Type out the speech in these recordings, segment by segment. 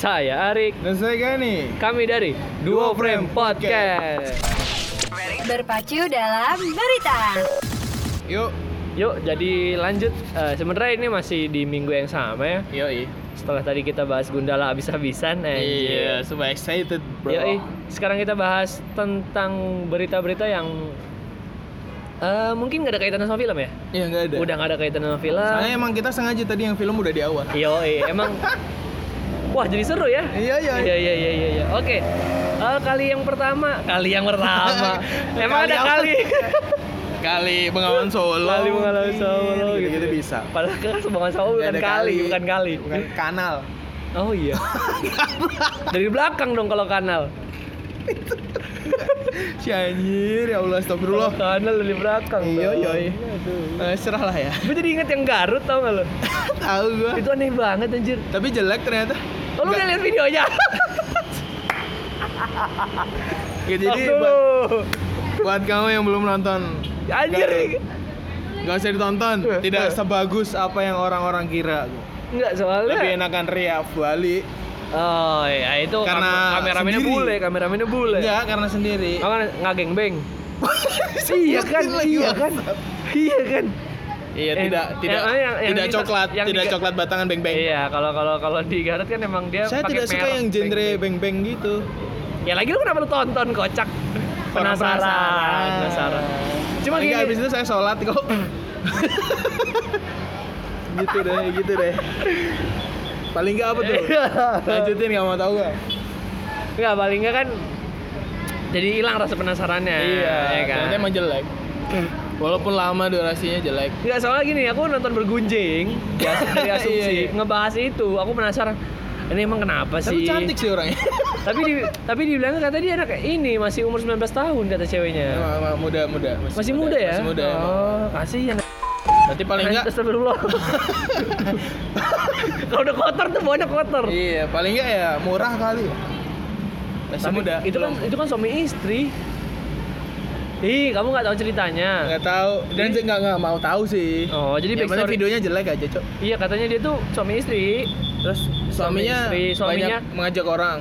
Saya Arik. Dan saya Gani. Kami dari Duo Frame Podcast. Berpacu dalam berita. Yuk. Yuk, jadi lanjut. Eh, sebenarnya ini masih di minggu yang sama ya. Yoi. Setelah tadi kita bahas Gundala habis-habisan. Iya, anjir. super excited, bro. Yoi, sekarang kita bahas tentang berita-berita yang eh, mungkin nggak ada kaitannya sama film ya? Iya, enggak ada. Udah nggak ada kaitannya sama film. Soalnya emang kita sengaja tadi yang film udah di awal. Yoi, emang Wah jadi seru ya? Iya, iya. Iya iya iya iya. iya. Oke. Eh, kali yang pertama, kali yang pertama. Emang Kali ada kali. Kali Bengawan Solo. kali mengalami Solo gitu, gitu. gitu bisa. Padahal kan Bengawan Solo bukan ada kali, bukan kali. Bukan kanal. Oh iya. Dari belakang dong kalau kanal. Si anjir, ya Allah, astagfirullah. Kanal dari belakang. Iya. Aduh. Eh, serah lah ya. Gue jadi inget yang Garut tau gak lo? Tahu gua. Itu aneh banget anjir. Tapi jelek ternyata. Oh lu udah liat videonya? Gitu, jadi buat, buat kamu yang belum nonton, Anjir. nggak usah ditonton. Tidak sebagus apa yang orang-orang kira. Enggak soalnya. Lebih enakan Ria Bali. Oh iya itu Karena kam- kameramennya sendiri. bule, kameramennya bule. Enggak, karena sendiri. Oh kan nggak gengbeng. iya kan, iya kan, iya kan. Iya, Eh, tidak tidak yang- yang- yang tidak coklat, yang tidak di- coklat batangan beng-beng. Iya, kalau kalau kalau di Garut kan emang dia Saya tidak suka yang genre beng-beng. gitu. Ya lagi lu kenapa lu tonton kocak? Orang Penasaran, penasaran. Cuma Paling nggak gini, habis itu saya sholat kok. gitu deh, gitu deh. Paling nggak apa tuh? Lanjutin nggak mau tahu gak? Enggak paling enggak kan jadi hilang rasa penasarannya. Iya, ya kan. ternyata emang jelek. Walaupun lama durasinya jelek. Enggak soalnya gini, aku nonton bergunjing ya, dari asumsi Iya, iya. ngebahas itu, aku penasaran ini emang kenapa Tapi sih? cantik sih orangnya. tapi di tapi dibilang kata dia anak ini masih umur 19 tahun kata ceweknya. Emang muda, muda. Masih muda ya? Masih muda. Oh, kasihan. Berarti paling enggak Astagfirullah. Kalau udah kotor tuh bawahnya kotor. Iya, paling enggak ya murah kali. Masih Tapi muda. Itu kan itu kan suami istri. Ih, kamu nggak tahu ceritanya. nggak tahu dan nggak nggak mau tahu sih. Oh, jadi penting backstory- videonya jelek aja, Cok. Iya, katanya dia tuh suami istri. Terus suaminya istri, suaminya banyak mengajak orang.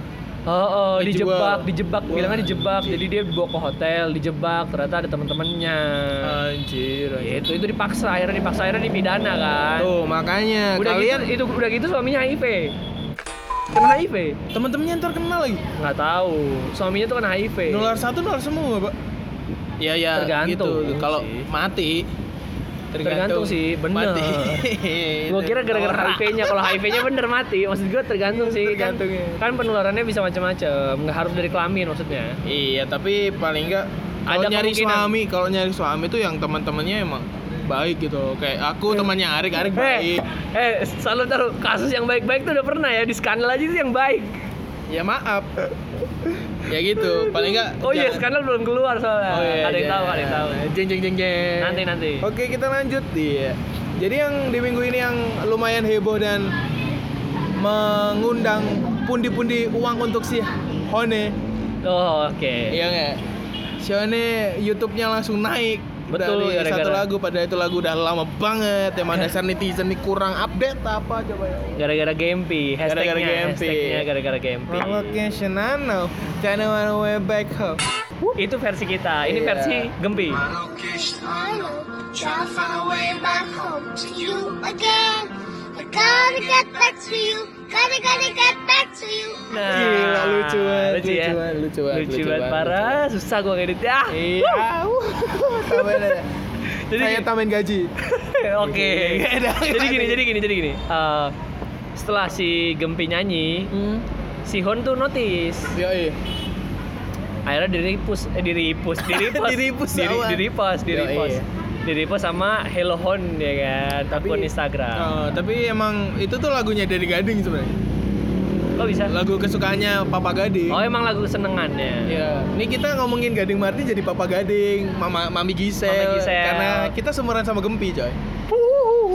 Oh, oh dijebak, dijebak, Wah, bilangnya dijebak. anjir. Jadi dia dibawa ke hotel, dijebak, ternyata ada teman-temannya. Anjir. anjir. Itu itu dipaksa, akhirnya dipaksa, akhirnya dipidana kan. Tuh, makanya Udah kalian gitu, itu udah gitu suaminya HIV. Kena HIV? teman-temannya ntar kenal lagi. Nggak tahu. Suaminya tuh kena HIV. Nular satu nular semua, Pak. Iya, ya. Tergantung Gitu. Kalau sih. mati Tergantung sih, bener. Mati. Gua kira gara-gara. HIV-nya. Kalau HIV-nya bener mati. Maksud gua tergantung sih. Kan, Tergantung ya. kan penularannya bisa macam-macam. Nggak harus dari kelamin maksudnya. Iya, tapi paling enggak kalau nyari suami, kalau nyari suami tuh yang teman-temannya emang baik gitu. Kayak aku temannya Arik, Arik Eh, baik. eh, selalu taruh kasus yang baik-baik tuh udah pernah ya di skandal aja itu yang baik. Ya maaf. Ya gitu, paling enggak Oh iya, jangan- skandal belum keluar soalnya. Oh iya, ada yang iya. tahu, ada yang tahu. Jeng jeng jeng jeng. Nanti nanti. Oke, kita lanjut iya. Jadi yang di minggu ini yang lumayan heboh dan mengundang pundi-pundi uang untuk si Hone. Oh, oke. Iya nggak? Si Hone YouTube-nya langsung naik. Betul, dari gara-gara- satu lagu pada itu lagu udah lama banget emang dasar netizen nih kurang update apa coba ya Gara-gara Gempi, hashtagnya, Gara-gara Gempi. hashtagnya gara-gara Gempi. I know Kinda wanna way back home Itu versi kita, ini Iya. versi Gempi. My location I know. Try to find a way back home to you again. Gotta get back to you. Gotta gotta get back to you. Nah, Gila, lucu banget, lucu ya. lucu banget, lucu banget, Lucu banget parah, susah gua ngeditnya. Ah. Iya Tambahin aja Jadi Kayak tambahin gaji Oke. Jadi gini, jadi gini, jadi gini. Eh, setelah si Gempi nyanyi, si Hon tuh notice. Yoi Akhirnya diripus, eh diripus, diripus, Diripus Diri, diripus, diripus, Diripus sama Hello Hon ya kan, akun Instagram. Oh, Tapi emang itu tuh lagunya dari Gading sebenarnya Kok bisa? Lagu kesukaannya Papa Gading Oh emang lagu kesenengannya. Iya, ini kita ngomongin Gading Martin jadi Papa Gading, Mama Mami Gisel, Mama Gisel. karena kita seumuran sama Gempi, coy.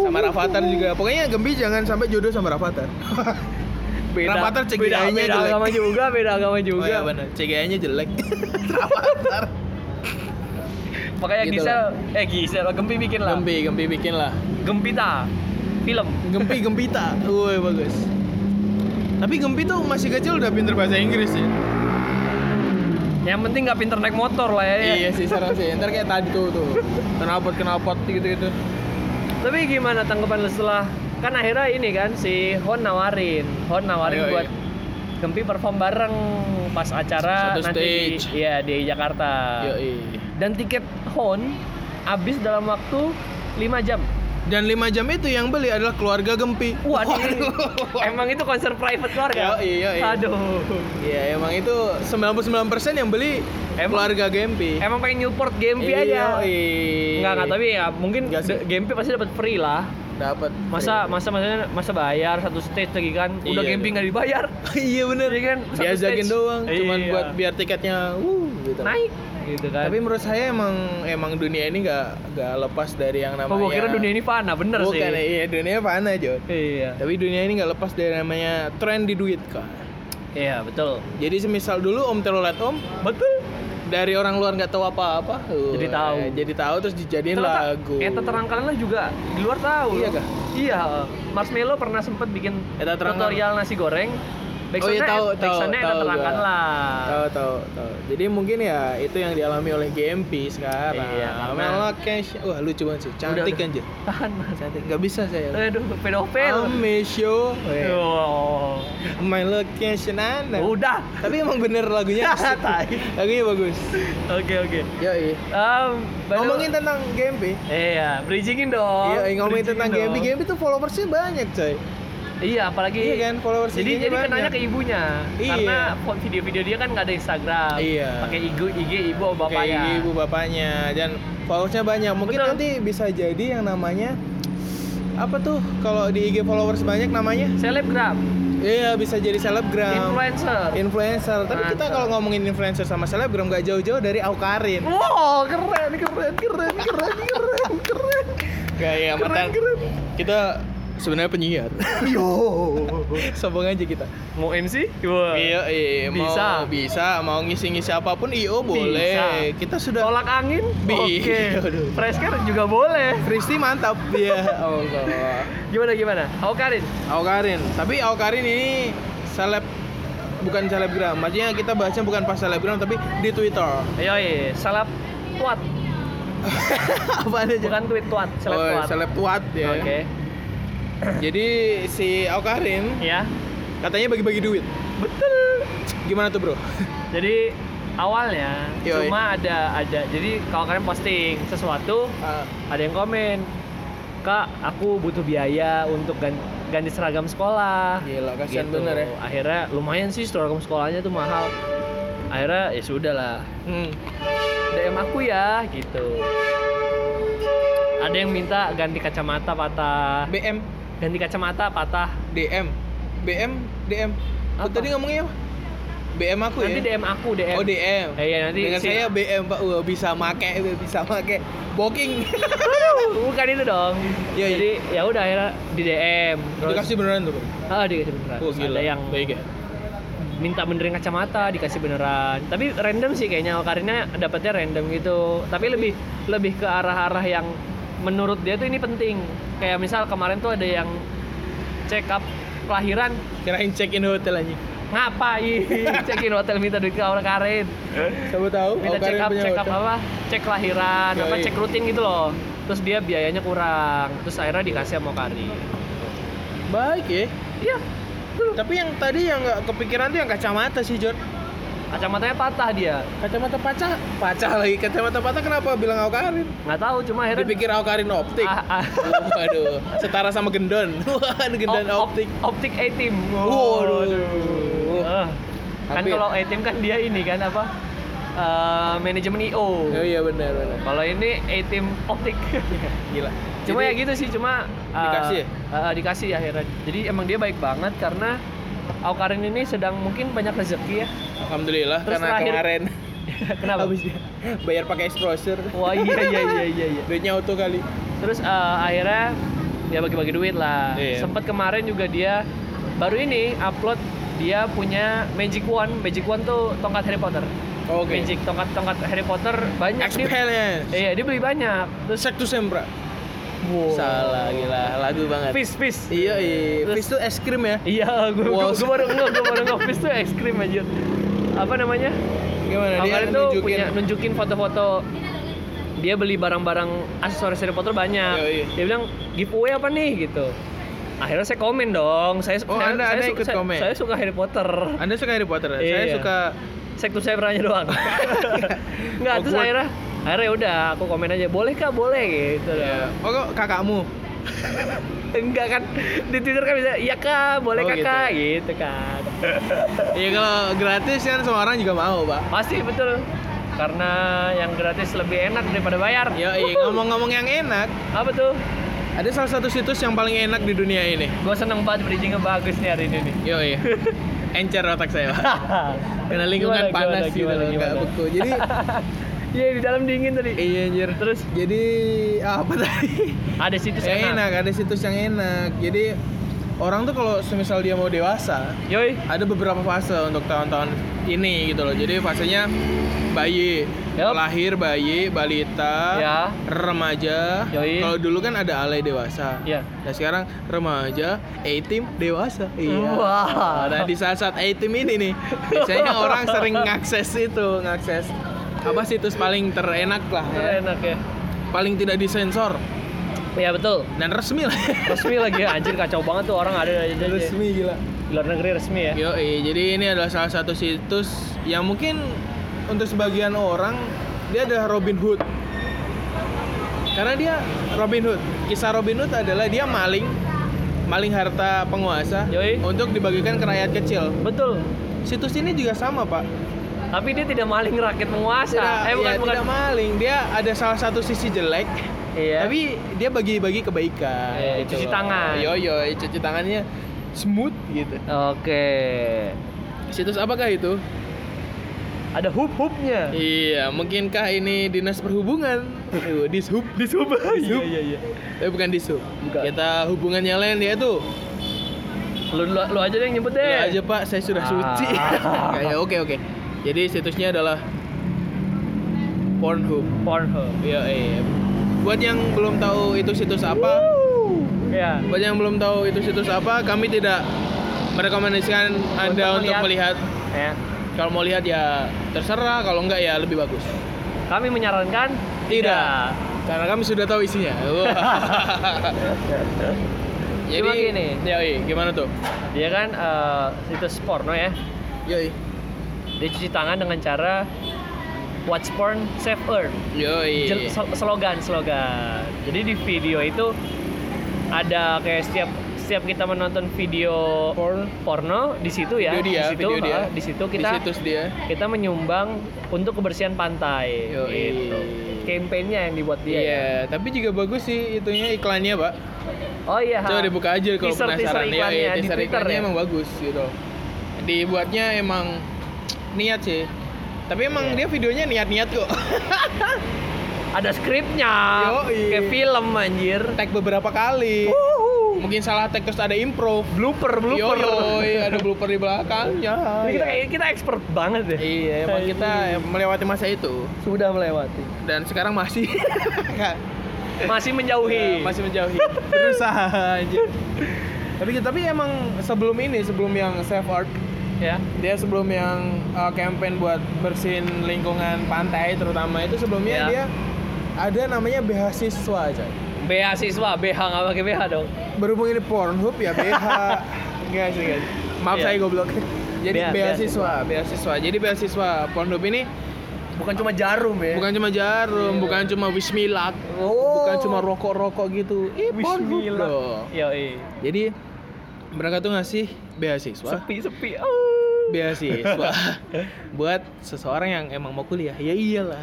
Sama Rafathar juga. Pokoknya Gempi jangan sampai jodoh sama Rafathar. Beda, Rafathar beda, CGI-nya beda jelek. agama juga, beda agama Oh juga. iya benar, CGI-nya jelek. Rafathar. Makanya Gitu Gisel, eh Gisel, Gempi bikin lah. Gempi, Gempi bikin lah. Gempita, film. Gempi Gempita. Woi bagus. Tapi Gempi tuh masih kecil udah pinter bahasa Inggris ya. Yang penting nggak pinter naik motor lah ya. Iya sih sekarang sih. Ntar kayak tadi tuh tuh. Kenapot kenapot gitu-gitu. Tapi gimana tanggapan lu setelah kan akhirnya ini kan si Hon nawarin, Hon nawarin Ayo, buat Gempi perform bareng pas acara Satu nanti stage. iya di Jakarta. Yoi. Dan tiket Hon habis dalam waktu 5 jam. Dan 5 jam itu yang beli adalah keluarga Gempi. Wah, ini emang itu konser private keluarga. Yoi, yoi. Aduh. Iya, emang itu 99% yang beli Emang- keluarga Gempi. Emang pengen Newport Gempi Iya, aja. Iya. Enggak, enggak, tapi ya mungkin Gempi pasti dapat free lah. Dapat. Masa masa masa masa bayar satu stage lagi kan. Udah Iya, Gempi iya. nggak dibayar. iya bener. Iya kan? Satu Diajakin stage. doang, cuman Iya. buat biar tiketnya uh gitu. Naik gitu kan. Tapi menurut saya emang emang dunia ini nggak nggak lepas dari yang namanya. Oh, kira dunia ini fana, bener Bukan, sih. iya dunia fana Jon. Iya. Tapi dunia ini nggak lepas dari namanya tren di duit kan. Iya, betul. Jadi semisal dulu Om Telolet Om Betul. Dari orang luar nggak tahu apa-apa, Jadi tahu. jadi tahu terus dijadiin Ternyata lagu. Eta terang kalian lah juga di luar tahu. Iya kah? Iya. Marshmello pernah sempet bikin Eta tutorial nasi goreng. Oh iya, tahu, tahu, tahu terangkan gua. lah. Tahu tahu tahu. Jadi mungkin ya itu yang dialami oleh GMP sekarang. Iya, karena- Melok cash. Wah, lucu banget sih. Cantik Udah, kan, Jen? Tahan mas. Cantik. Gak bisa saya. Aduh, pedofil. Amesyo. Oh. My location Anda. Udah. Tapi emang bener lagunya lagunya bagus. Oke oke. Um, baru- Ngomongin tentang GMP. Iya, bridgingin dong. Iya, ngomongin tentang. GMP. GMP tuh followersnya banyak, coy. Iya, apalagi Iya kan, followers Jadi jadi banyak. kenanya ke ibunya. Iya. Karena video-video dia kan nggak ada Instagram. Iya. Pakai IG IG ibu atau bapaknya. Kayak ibu bapaknya dan followersnya banyak. Mungkin Betul. nanti bisa jadi yang namanya apa tuh kalau di IG followers banyak namanya? Selebgram, Iya bisa jadi selebgram. influencer. Influencer. Tapi kita Mantap. kalau ngomongin influencer sama selebgram gak jauh-jauh dari Aukarin. Wow, keren, keren, keren, keren, keren, keren. Kayak Keren, mata keren. kita sebenarnya penyiar. Yo. Sombong aja kita. Mau MC? Wah. Iya, iya, mau Bisa. bisa, mau ngisi-ngisi apa pun IO boleh. Bisa. Kita sudah Tolak angin? Oke. Fresh care juga boleh. Fristi mantap dia. Allah. Gimana gimana? Aku Karin. Aukarin. Tapi Aukarin ini seleb bukan selebgram. Maksudnya kita bahasnya bukan pas selebgram tapi di Twitter. Ayo, iya, salap tuat. Apa aja? Bukan tweet tuat, seleb oh, tuat. seleb tuat ya. Oke. Jadi si Aukarin Ya. katanya bagi-bagi duit. Betul. Gimana tuh, Bro? Jadi awalnya Yoi. cuma ada ada jadi kalau kalian posting sesuatu Ah, ada yang komen kak aku butuh biaya untuk ganti, ganti seragam sekolah Gila, kasihan Gitu. bener ya. akhirnya lumayan sih seragam sekolahnya tuh mahal akhirnya ya sudah lah Hmm. DM aku ya gitu ada yang minta ganti kacamata patah BM, ganti kacamata patah DM, BM, DM. Apa? tadi ngomongnya apa? BM aku nanti ya. DM aku DM Oh DM. Eh, iya, nanti Dengan si- saya BM Pak, Wah, bisa make, bisa make. Booking. bukan itu dong iya. jadi ya udah akhirnya di DM terus Dikasih beneran tuh. Ah dikasih beneran Oh, gila. ada yang baik ya. minta benerin kacamata dikasih beneran tapi random sih kayaknya karirnya dapetnya random gitu tapi lebih lebih ke arah-arah yang menurut dia tuh ini penting kayak misal kemarin tuh ada yang check up kelahiran Kirain check in hotel aja. ngapain check in hotel minta duit ke orang Karin Siapa tahu? minta check up check up hotel. apa cek kelahiran apa Yoi. cek rutin gitu loh terus dia biayanya kurang terus akhirnya dikasih sama Karin Baik ya. iya Tapi yang tadi yang nggak kepikiran tuh yang kacamata sih John. Kacamatanya patah dia Kacamata pacah, pacah lagi. Kacamata patah kenapa bilang Aukarin? nggak tahu cuma akhirnya Dipikir Aukarin optik. Ah, ah. Waduh, setara sama gendon. Waduh, gendon Op- op- optik. optik A-team. Waduh. Ah. kan Tapi- kalau A-team kan dia ini kan apa? Eh, manajemen IO. Oh iya benar benar. Kalau ini A-team optik. Gila. cuma Jadi- ya gitu sih, cuma eh, Dikasih ya? eh, dikasih akhirnya. Jadi emang dia baik banget karena Aukarin ini sedang mungkin banyak rezeki ya. Alhamdulillah Terus karena terakhir- kemarin Kenapa? habis bayar pakai exposure. Wah iya iya iya iya. iya. Duitnya auto kali. Terus eh, akhirnya ya bagi-bagi duit lah. Iya. Sempat kemarin juga dia baru ini upload dia punya Magic Wand. Magic Wand tuh tongkat Harry Potter. Oke. Magic tongkat-tongkat Harry Potter banyak dia. Experience. Iya, dia beli banyak. Terus Sectus Sempra. Wow. Salah gila, lagu banget. Fish, fish. Iya, iya. Terus- Fish tuh es krim ya? Iya, gue Wow. gue baru nggak, gue baru nggak fish tuh es krim aja. Apa namanya? Gimana dia Awalnya tuh nunjukin punya nunjukin foto-foto dia beli barang-barang aksesoris Harry Potter banyak. Yoi. Dia bilang giveaway apa nih gitu. Akhirnya saya komen dong. Saya Oh, saya, Anda- saya, Anda suka, ikut saya, komen? saya suka Harry Potter. Anda suka Harry Potter? Saya Iya. suka Sektor saya pernah doang. Enggak, terus Hogwarts. akhirnya akhirnya udah aku komen aja boleh kah boleh gitu ya. Oh, kok kakakmu? enggak kan di Twitter kan bisa iya kak boleh Oh, kakak gitu. kan Iya kalau gratis kan semua orang juga mau, Pak. pasti betul karena yang gratis lebih enak daripada bayar Ya, iya ngomong-ngomong yang enak, apa tuh ada salah satu situs yang paling enak di dunia ini. gue seneng banget bridgingnya bagus nih hari ini nih Yo, iya. Encer otak saya, Pak. Karena lingkungan Gimana, panas gimana, gitu gimana, loh, nggak beku. Jadi iya di dalam dingin tadi iya anjir. terus Jadi apa tadi? ada situs yang enak, ada situs yang enak. Jadi orang tuh kalau semisal dia mau dewasa, yoi ada beberapa fase untuk tahun-tahun ini gitu loh. Jadi fasenya bayi, Yup. lahir bayi, balita, Ya. remaja. Kalau dulu kan ada alay dewasa. Iya. Nah sekarang remaja, A-team dewasa. Iya. Wah. Nah di saat-saat A-team ini nih, biasanya orang sering ngakses itu, ngakses apa situs paling terenak lah, ya. enak ya paling tidak disensor Iya betul dan resmi lah. resmi lagi ya anjir kacau banget tuh orang ada aja resmi gila. di luar negeri resmi ya Yo, jadi ini adalah salah satu situs yang mungkin untuk sebagian orang dia ada Robin Hood. Karena dia Robin Hood. Kisah Robin Hood adalah dia maling maling harta penguasa Yoi. untuk dibagikan ke rakyat kecil. betul Situs ini juga sama, Pak. Tapi dia tidak maling rakyat penguasa Tidak, eh bukan ya, bukan tidak maling. Dia ada salah satu sisi jelek, iya tapi dia bagi-bagi kebaikan. Iya, gitu cuci loh. tangan. Yo yo, cuci tangannya smooth gitu. oke Situs apakah itu? ada hub hubnya Iya, mungkinkah ini dinas perhubungan? Dishub, dishub, dishub. iya iya Tapi bukan dishub. Bukan. Kita hubungannya lain dia tuh. lu, lu, lu aja deh yang nyebut deh Ya aja Pak, saya sudah suci. Ah. ya oke oke. Jadi situsnya adalah Pornhub. Pornhub Iya, iya. Buat yang belum tahu itu situs apa, ya buat yang belum tahu itu situs apa, kami tidak merekomendasikan Anda Untuk untuk melihat. ya Kalau mau lihat ya terserah, kalau enggak ya lebih bagus. kami menyarankan Tidak. Karena kami sudah tahu isinya. Wah. Cuma gini. Yoi, gimana tuh? dia kan eh, situs porno ya Yoi. Dia cuci tangan dengan cara watch porn save earth Yoi. Jel- slogan slogan jadi di video itu ada kayak setiap setiap kita menonton video Porn. porno di situ ya Video dia, di situ video dia. ah, di situ Di kita situs dia. kita menyumbang untuk kebersihan pantai Yoi. gitu campaignnya yang dibuat dia Iya, ya. tapi juga bagus sih itunya iklannya, Pak. oh iya Coba dibuka aja kalau Teaser- teaser penasaran. Yoi, iklannya di teaser Twitter iklannya ya? emang bagus gitu. Dibuatnya emang niat sih. Tapi emang Iya. dia videonya niat-niat kok. ada skripnya Yoi. kayak film anjir Tag beberapa kali. Mungkin salah tag terus ada improv. blooper blooper Yoi, ada blooper di belakangnya. Kita kita expert banget ya Iya, emang kita melewati masa itu sudah melewati dan sekarang masih masih menjauhi masih menjauhi. Berusaha aja. tapi tapi emang sebelum ini, sebelum yang save art, ya dia sebelum yang uh, campaign buat bersihin lingkungan pantai terutama itu sebelumnya Ya. dia ada namanya beasiswa aja. beasiswa BH nggak pakai BH dong Berhubung ini Pornhub ya BH. Enggak sih, guys. Maaf Iya. saya goblok. Jadi Bea- beasiswa, beasiswa. Jadi beasiswa Pornhub ini bukan cuma jarum ya bukan cuma jarum, bukan cuma wismilak, Oh. bukan cuma rokok-rokok gitu. Ih, Pornhub loh. Yo, Jadi mereka tuh ngasih beasiswa, sepi sepi. Oh. beasiswa buat seseorang yang emang mau kuliah. Ya iyalah.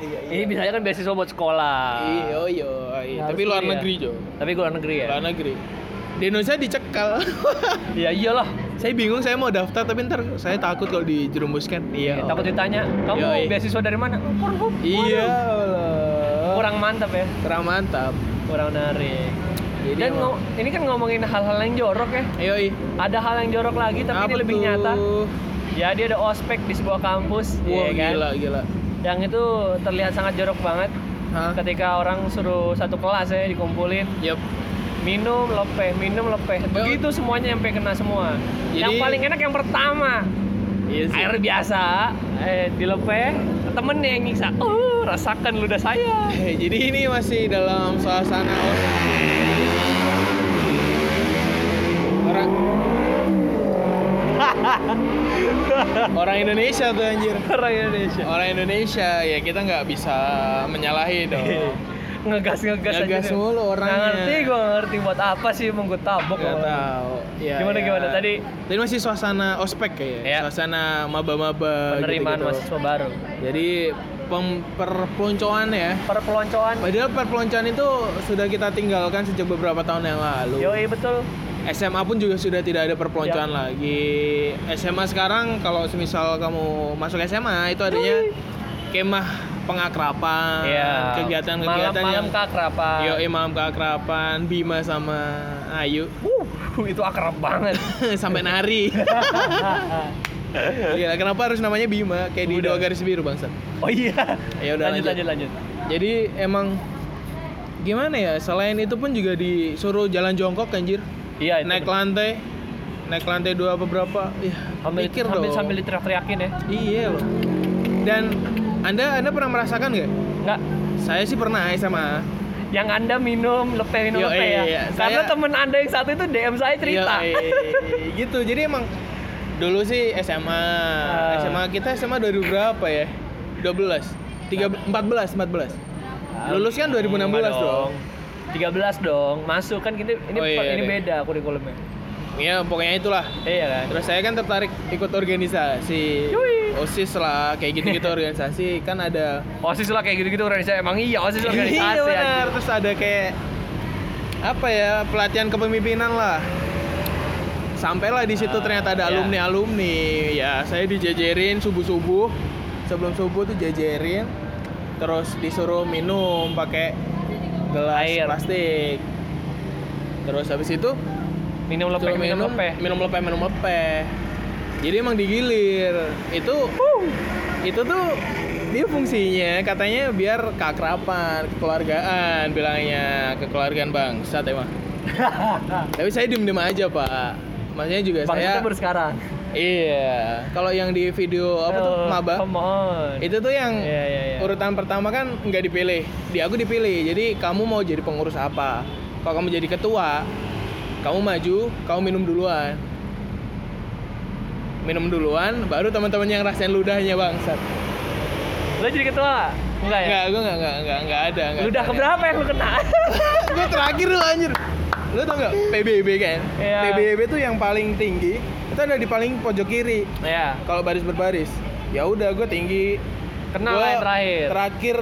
Ya, Ini biasanya kan beasiswa buat sekolah. Iya, iya, iya. Harus Tapi luar negeri, Jo. Tapi luar negeri ya. Luar negeri. Di Indonesia dicekal. Iya iyalah. saya bingung saya mau daftar tapi ntar saya takut kalau dijerumuskan. Iya. Takut ditanya, kamu Yoi. beasiswa dari mana? Oh. Iya. Kurang mantap ya. kurang mantap. Kurang menarik. Jadi Dan emang- ini kan ngomongin hal-hal yang jorok ya. Yoi. Ada hal yang jorok lagi tapi ini lebih tuh? nyata. Jadi ada ospek di sebuah kampus, Wah, ya kan? gila, gila. Yang itu terlihat sangat jorok banget. Hah? ketika orang suruh satu kelas ya dikumpulin Yup. minum lepeh minum lepeh begitu semuanya sampai kena semua yang Jadi- paling enak yang pertama Iya sih. air biasa eh dilepeh temennya yang nyiksa oh rasakan ludah saya jadi ini masih dalam suasana orang orang Indonesia tuh anjir orang Indonesia orang Indonesia ya kita nggak bisa menyalahi dong ngegas ngegas Ngegas aja mulu orangnya. Nggak ngerti gue ngerti buat apa sih emang gue tabok nggak tahu ya, Gimana, ya. gimana? Tadi? tadi masih suasana ospek kayak Ya. suasana maba-maba penerimaan gitu-gitu. mahasiswa baru jadi perpeloncoan ya perpeloncoan Padahal perpeloncoan itu sudah kita tinggalkan sejak beberapa tahun yang lalu. yoi betul SMA pun juga sudah tidak ada perpeloncoan Ya. lagi. SMA sekarang kalau semisal kamu masuk SMA itu adanya kemah pengakrapan, Iya. kegiatan-kegiatan malam, yang malam keakraban Yo imam keakrapan, Bima sama Ayu Uh, itu akrab banget sampai nari. Iya, kenapa harus namanya Bima? Kayak di dua garis biru bangsa. oh iya Ya udah lanjut, lanjut lanjut Jadi emang gimana ya? Selain itu pun juga disuruh jalan jongkok anjir. Iya itu naik lantai. Naik lantai dua apa berapa? Ya, sambil mikir sambil, dong. sambil diteriak-teriakin ya Iya loh. Dan Anda Anda pernah merasakan nggak? enggak Saya sih pernah SMA. yang anda minum lepeh minum Yo, lepeh ya iya, karena saya- temen anda yang satu itu DM saya cerita Iya, eh, gitu. Jadi emang dulu sih SMA. Ah. SMA kita SMA 2000 berapa ya? 12. 3 14 14. Lulus kan 2016 Enggak dong. 13 dong masuk kan ini ini Oh, iya, ini iya. beda kurikulumnya Ya pokoknya itulah. iya kan Terus saya kan tertarik ikut organisasi. Yui. OSIS lah, kayak gitu-gitu organisasi kan ada osis lah kayak gitu-gitu organisasi emang iya osis organisasi Iya benar. Terus ada kayak apa ya pelatihan kepemimpinan lah. Sampailah di situ Ah, ternyata ada iya. alumni alumni. Ya saya dijajarin subuh subuh. Sebelum subuh tuh jajarin. Terus disuruh minum pakai gelas Air. plastik. Terus habis itu minum lepeh Suruh minum lepeh. minum lepeh minum lepeh. Jadi emang digilir. Itu itu tuh dia fungsinya katanya biar keakraban kekeluargaan bilangnya. Kekeluargaan bangsat emang. Tapi saya diem diem aja pak. Maksudnya juga bang saya baru sekarang iya. Kalau yang di video apa tuh? Oh, maba? itu tuh yang Iya, iya, iya. urutan pertama kan nggak dipilih. Di aku dipilih. Jadi kamu mau jadi pengurus apa? Kalau kamu jadi ketua kamu maju kamu minum duluan. Minum duluan baru teman-teman yang rasain ludahnya bangsat. Lo jadi ketua? Enggak ya? Nggak gue nggak nggak nggak nggak ada nggak Ludah ada. keberapa yang lu kena? Gue terakhir lu anjir. Lu tau nggak? PBB kan? Iya. PBB tuh yang paling tinggi itu ada di paling pojok kiri. Ya kalau baris berbaris ya udah gue tinggi. Kenal Gua yang terakhir. terakhir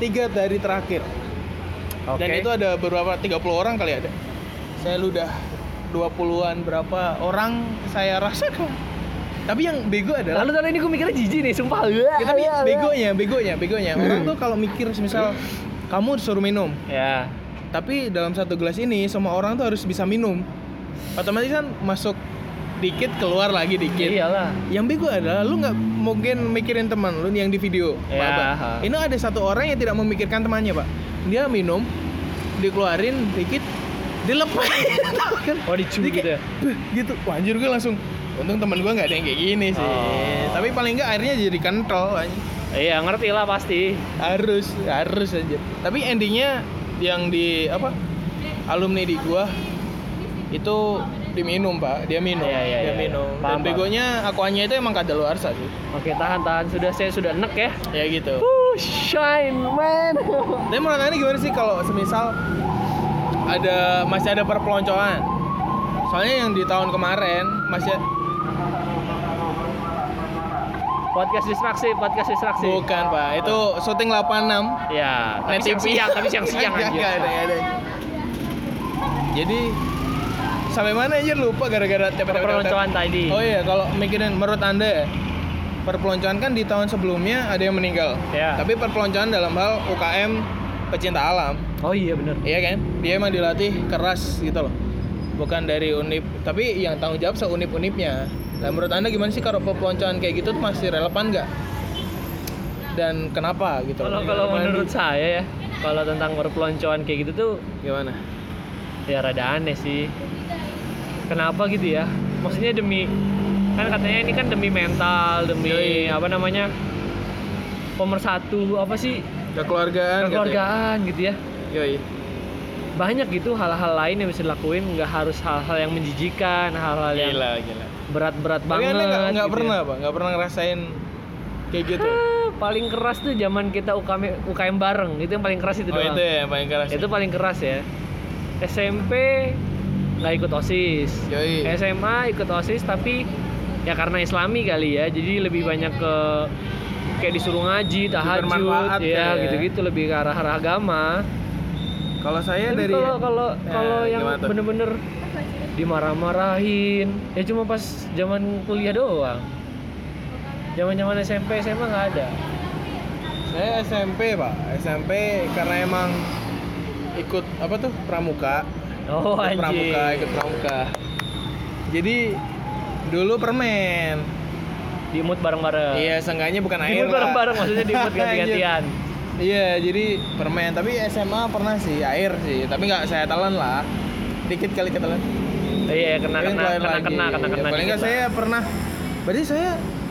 tiga dari terakhir. Oke. Dan itu ada beberapa 30 orang kali ada saya ludah 20-an berapa orang saya rasakan. Tapi yang bego adalah lalu kali ini gue mikirnya jijik nih sumpah. Ya, tapi begonya begonya begonya. Orang tuh kalau mikir misal kamu disuruh minum. Ya. Tapi dalam satu gelas ini semua orang tuh harus bisa minum. Otomatis kan masuk dikit keluar lagi dikit. Iyalah. Yang bego adalah lu nggak mungkin mikirin teman lu yang di video Ya, Pak, ini ada satu orang yang tidak memikirkan temannya pak. Dia minum dikeluarin dikit dilepas. Oh dicium gitu ya? Gitu. Wah, anjir gue langsung untung teman gue nggak ada yang kayak gini sih. Oh. tapi paling nggak airnya jadi kental iya ngerti lah pasti. Harus harus aja. Tapi endingnya yang di apa alumni di gua itu diminum pak. Dia minum. Iya, iya, dia iya. minum. Paham, dan begonya akuannya itu emang kadaluarsa sih oke tahan tahan. Sudah saya sudah enek ya. Ya gitu. Uh shine man. Tapi menurut anda gimana sih kalau semisal ada masih ada perpeloncoan? Soalnya yang di tahun kemarin masih podcast distraksi podcast distraksi. Bukan pak. Itu syuting 86 ya tapi siang siang tapi siang siang aja. Jadi sampai mana aja lupa gara-gara perpeloncoan tadi Oh iya, kalau mikirin menurut Anda ya, perpeloncoan kan di tahun sebelumnya ada yang meninggal. Ya. Tapi perpeloncoan dalam hal UKM pecinta alam, oh iya bener iya kan? Dia emang dilatih keras gitu loh. Bukan dari unip, tapi yang tanggung jawab seunip-unipnya. Nah, menurut Anda gimana sih kalau perpeloncoan kayak gitu tuh masih relevan nggak? Dan kenapa gitu? kalau loh? kalau menurut di- saya ya kalau tentang perpeloncoan kayak gitu tuh Gimana? ya rada aneh sih kenapa gitu ya maksudnya demi kan katanya ini kan demi mental demi Yoi. apa namanya pemersatu apa sih Kekeluargaan. kekeluargaan gitu ya katanya. Yoi. banyak gitu hal-hal lain yang bisa dilakuin nggak harus hal-hal yang menjijikan hal-hal yang Gila, gila. berat-berat Tapi banget nggak gitu pernah, ya. Pak? Nggak pernah ngerasain kayak gitu? Paling keras tuh zaman kita UKM UKM bareng itu yang paling keras itu oh, doang itu ya yang paling keras. itu paling keras ya SMP nggak ikut osis. Yoi. SMA ikut osis tapi ya karena Islami kali ya jadi lebih banyak ke kayak disuruh ngaji tahajud ya ya. gitu-gitu lebih ke arah arah agama. Kalau saya tapi dari kalau kalau Ya, kalau yang bener-bener dimarah-marahin ya cuma pas zaman kuliah doang. Zaman-zaman SMP SMA nggak ada. Saya SMP pak, SMP karena emang ikut apa tuh? Pramuka, oh ikut pramuka, anjing ikut pramuka. Jadi dulu permen. diimut bareng-bareng Iya, seenggaknya bukan air diimut bareng-bareng maksudnya diimut ganti-gantian Iya, jadi permen. Tapi SMA pernah sih air sih, tapi nggak saya telan lah. Dikit kali ketelan. iya kena kena keluar kena lagi. kena kena Ya, kena paling nggak saya pernah. Berarti saya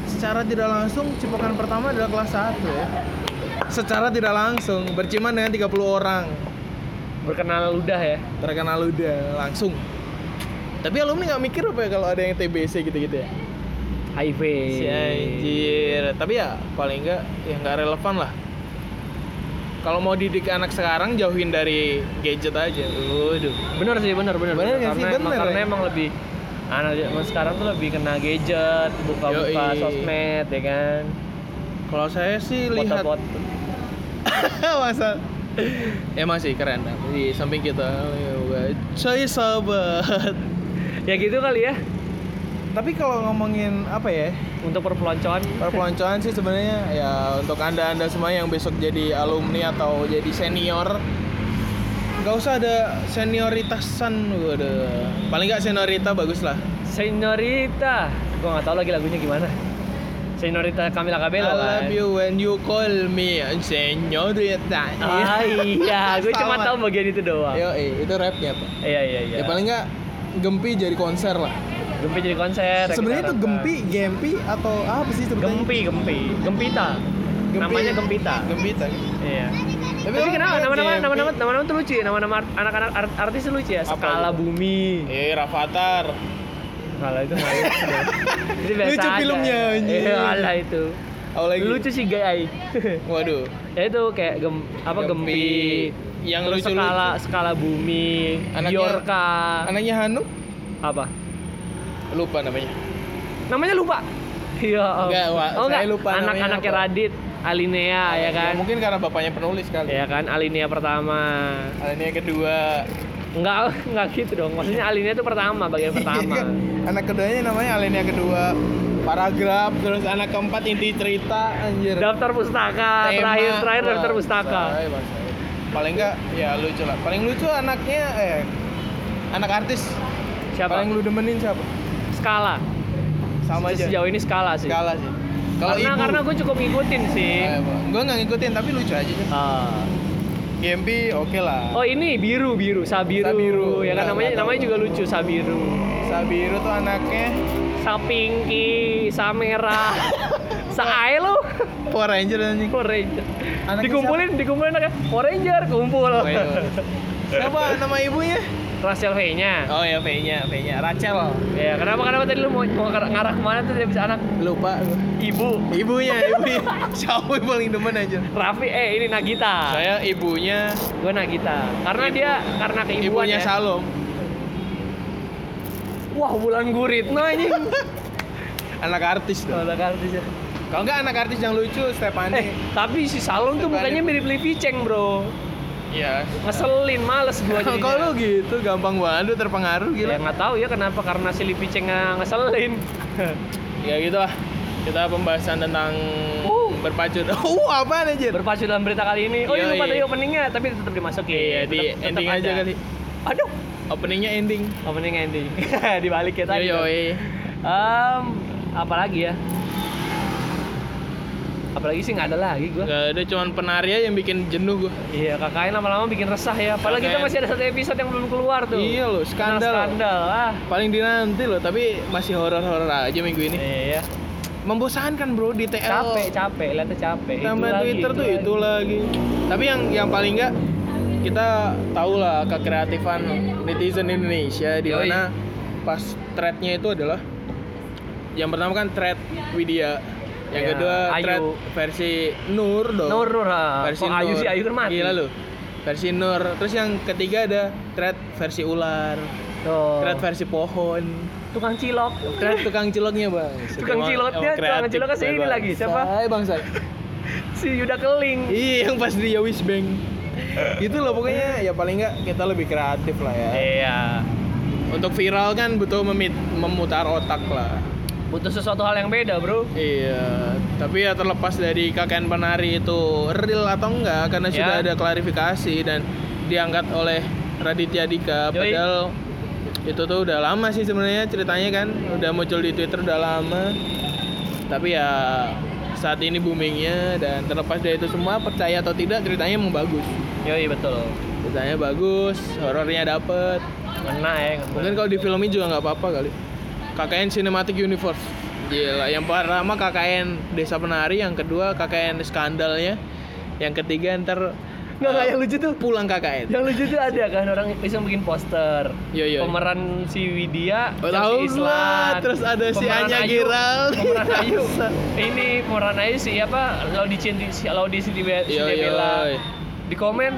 secara tidak langsung cipokan pertama adalah kelas 1 ya. Secara tidak langsung berciuman dengan 30 orang. Berkenal ludah ya Terkenal udah langsung. Tapi alumni nggak mikir apa ya kalau ada yang TBC gitu-gitu ya? HIV Si anjir. Tapi ya paling nggak ya nggak relevan lah. Kalau mau didik anak sekarang jauhin dari gadget aja. Waduh. bener sih bener Bener nggak sih? Bener karena ya? emang lebih anak zaman sekarang tuh lebih kena gadget buka-buka sosmed ya kan Kalau saya sih lihat masa emang sih keren. Di samping kita ya, saya sahabat. Ya gitu kali ya. Tapi kalau ngomongin apa ya? Untuk perpeloncoan. Perpeloncoan sih sebenarnya ya untuk anda anda semua yang besok jadi alumni atau jadi senior nggak usah ada senioritasan. Waduh. Paling nggak seniorita bagus lah Senorita gua nggak tahu lagi lagunya gimana Senorita Camila Cabello I kan? love you when you call me. Seniorita ah iya. Gue cuma tahu bagian itu doang. Yo, itu rapnya pak. Iya iya iya. Ya paling nggak Gempi jadi konser lah. Gempi jadi konser ya Sebenarnya itu. Gempi, Gempi atau apa sih sebenarnya? Gempi Gempi. Gempita. Gempi. namanya Gempita. Gempita. iya. Tapi, tapi orang kenapa? nama-nama nama-nama nama-nama tuh lucu ya. Nama-nama anak-anak art- artis tuh lucu ya. Skala itu? Bumi. Eh, Rafathar. Kalau itu lucu deh. itu biasa Lucu filmnya, anjing. iya alah itu Oh lucu sih gay Waduh. ya itu kayak gem, apa Gempi. Gempi Yang terus lucu-lucu. skala skala bumi Anaknya- Biorka Anaknya Hanu? apa Lupa namanya. namanya lupa iya om. Enggak, oh Saya enggak lupa anak-anaknya. Radit Alinea ya kan mungkin karena bapaknya penulis kali. ya kan Alinea pertama Alinea kedua. Enggak enggak gitu dong maksudnya Alinea itu pertama bagian pertama Iya anak keduanya namanya Alinea kedua. Paragraf terus anak keempat inti cerita anjir. daftar pustaka Tema. terakhir terakhir Wah, daftar pustaka say, Mas, say. Paling enggak ya lucu lah. Paling lucu anaknya eh anak artis. siapa Paling lu demenin siapa? skala Sama aja. sejauh ini skala sih Skala sih. Kalau karena ibu, karena gue cukup ngikutin sih eh, gue nggak ngikutin tapi lucu aja. sih. Ah. GMP oke lah. Oh ini biru biru Sabiru, Sabiru. ya kan namanya namanya juga lucu Sabiru Sabiru tuh anaknya Sapinki Samera Saai lu Power Ranger anjing. Power Ranger Anaknya dikumpulin dikumpulin anaknya Power Ranger kumpul Oh, iya. Siapa nama ibunya? Rachel V nya? Oh ya V-nya, V-nya Rachel. ya kenapa kenapa tadi lu mau, mau ngar- ngarah ke mana tuh? Dia bisa anak Lupa ibu. Ibunya, ibunya. Siapa yang paling demen aja? Raffi eh ini Nagita. Saya ibunya. Gue Nagita. Karena Ibu- dia karena keibuan ibunya ya Salom. wah bulan gurit no anjing. Anak artis dong. kalau artis ya. Kalau enggak anak artis yang lucu eh Stefani. tapi si Salon tuh Depannya- mukanya mirip Livi Cheng bro Iya. ngeselin males gua jadinya. Kalau lu gitu gampang banget terpengaruh ya gila. nggak tahu ya kenapa karena si Livi Cheng ngeselin Ya gitu lah. Kita pembahasan tentang Uh. berpacu. Uh, apaan aja? berpacu dalam berita kali ini oh iya lupa tadi openingnya tapi tetap dimasukin Iya, di ending aja kali. aduh Openingnya ending. opening ending dibalik ya tadi Yo, yoi. Em, apa lagi ya apalagi sih nggak ada lagi gue Gak ada cuman penari aja yang bikin jenuh gua. iya KKN lama-lama bikin resah ya apalagi kita KKN. masih ada satu episode yang belum keluar tuh Iya loh, Tentang skandal. skandal ah Paling dinanti loh, tapi masih horor-horor aja minggu ini. iya Membosankan bro di TL. capek capek lihatnya capek Tambah lagi, Twitter tuh itu lagi. Tapi yang yang paling enggak kita tahu lah kekreatifan netizen Indonesia di mana pas threadnya itu adalah yang pertama kan thread Widya, yang Ya, kedua Ayu. thread versi Nur dong. Nur Nur ah. versi Kok Ayu Nur. sih Ayu kan mati Gila lu. Versi Nur. Terus yang ketiga ada thread versi ular, Tuh. thread versi pohon. tukang cilok Thread tukang ciloknya bang. Tukang ciloknya, tukang kreatif, ciloknya si ini lagi, siapa? Say, bang Say. si Yuda Keling Iya yang pas di Yowis Bank Itu loh pokoknya ya paling nggak kita lebih kreatif lah ya iya Untuk viral kan butuh memit, memutar otak lah butuh sesuatu hal yang beda bro. Iya Tapi ya terlepas dari kakek penari itu real atau enggak Karena Ya. sudah ada klarifikasi dan diangkat oleh Raditya Dika. Yoi. Padahal itu tuh udah lama sih sebenarnya ceritanya kan Udah muncul di Twitter udah lama. Tapi ya saat ini boomingnya dan terlepas dari itu semua percaya atau tidak ceritanya emang bagus. Yoi betul. Ceritanya bagus horornya dapet. Ngena ya ngena. mungkin kalau di filmin juga nggak apa-apa kali KKN Cinematic Universe gila yang pertama KKN Desa Penari yang kedua KKN Skandalnya yang ketiga ntar Nggak, nggak, yang lucu tuh pulang KKN yang lucu tuh ada kan orang iseng bikin poster Iya, iya. pemeran si Widya Oh, tahu Islan. gua. Terus ada si Anya Ayu, Giral. pemeran Ayu ini pemeran Ayu si apa Laudisi si Laudisi di Iya. Bella di komen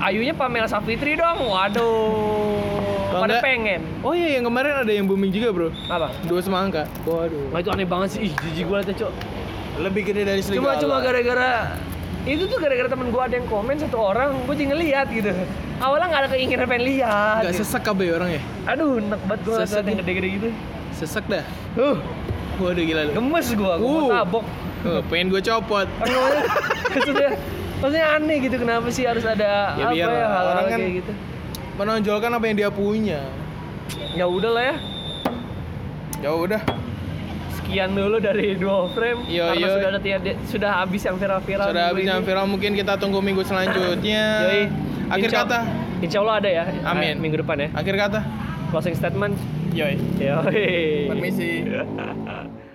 Ayunya Pamela Safitri dong waduh Kalau pada nggak- pengen. Oh iya yang kemarin ada yang booming juga bro. Apa? Dua semangka. Waduh. Nah itu aneh banget sih, ih jijik gue liatnya cok. Lebih gede dari Cuma serigala cuma gara-gara itu tuh gara-gara temen gue ada yang komen satu orang, gue jadi ngeliat gitu. Awalnya nggak ada keinginan pengen lihat nggak gitu. sesek kabe orang ya Aduh, enak banget gue Sesek liat yang ya. gede-gede gitu. Sesek dah. Uh, waduh gila lu. Gemes gue, gue mau Uh. tabok. Oh, pengen gue copot. Maksudnya, maksudnya, aneh gitu, kenapa sih harus ada Ya, apa biar ya hal-hal orang kan- kayak gitu menonjolkan apa yang dia punya. Ya udah lah ya, ya udah. Sekian dulu dari dua frame. Yo, Karena yo. sudah ada tiada- sudah habis yang viral-viral sudah habis ini. yang viral mungkin kita tunggu minggu selanjutnya. Yoi. akhir Insya- kata. Insya Allah ada ya Amin. eh, Minggu depan ya. Akhir kata. Closing statement. Yoi. Yoi. Permisi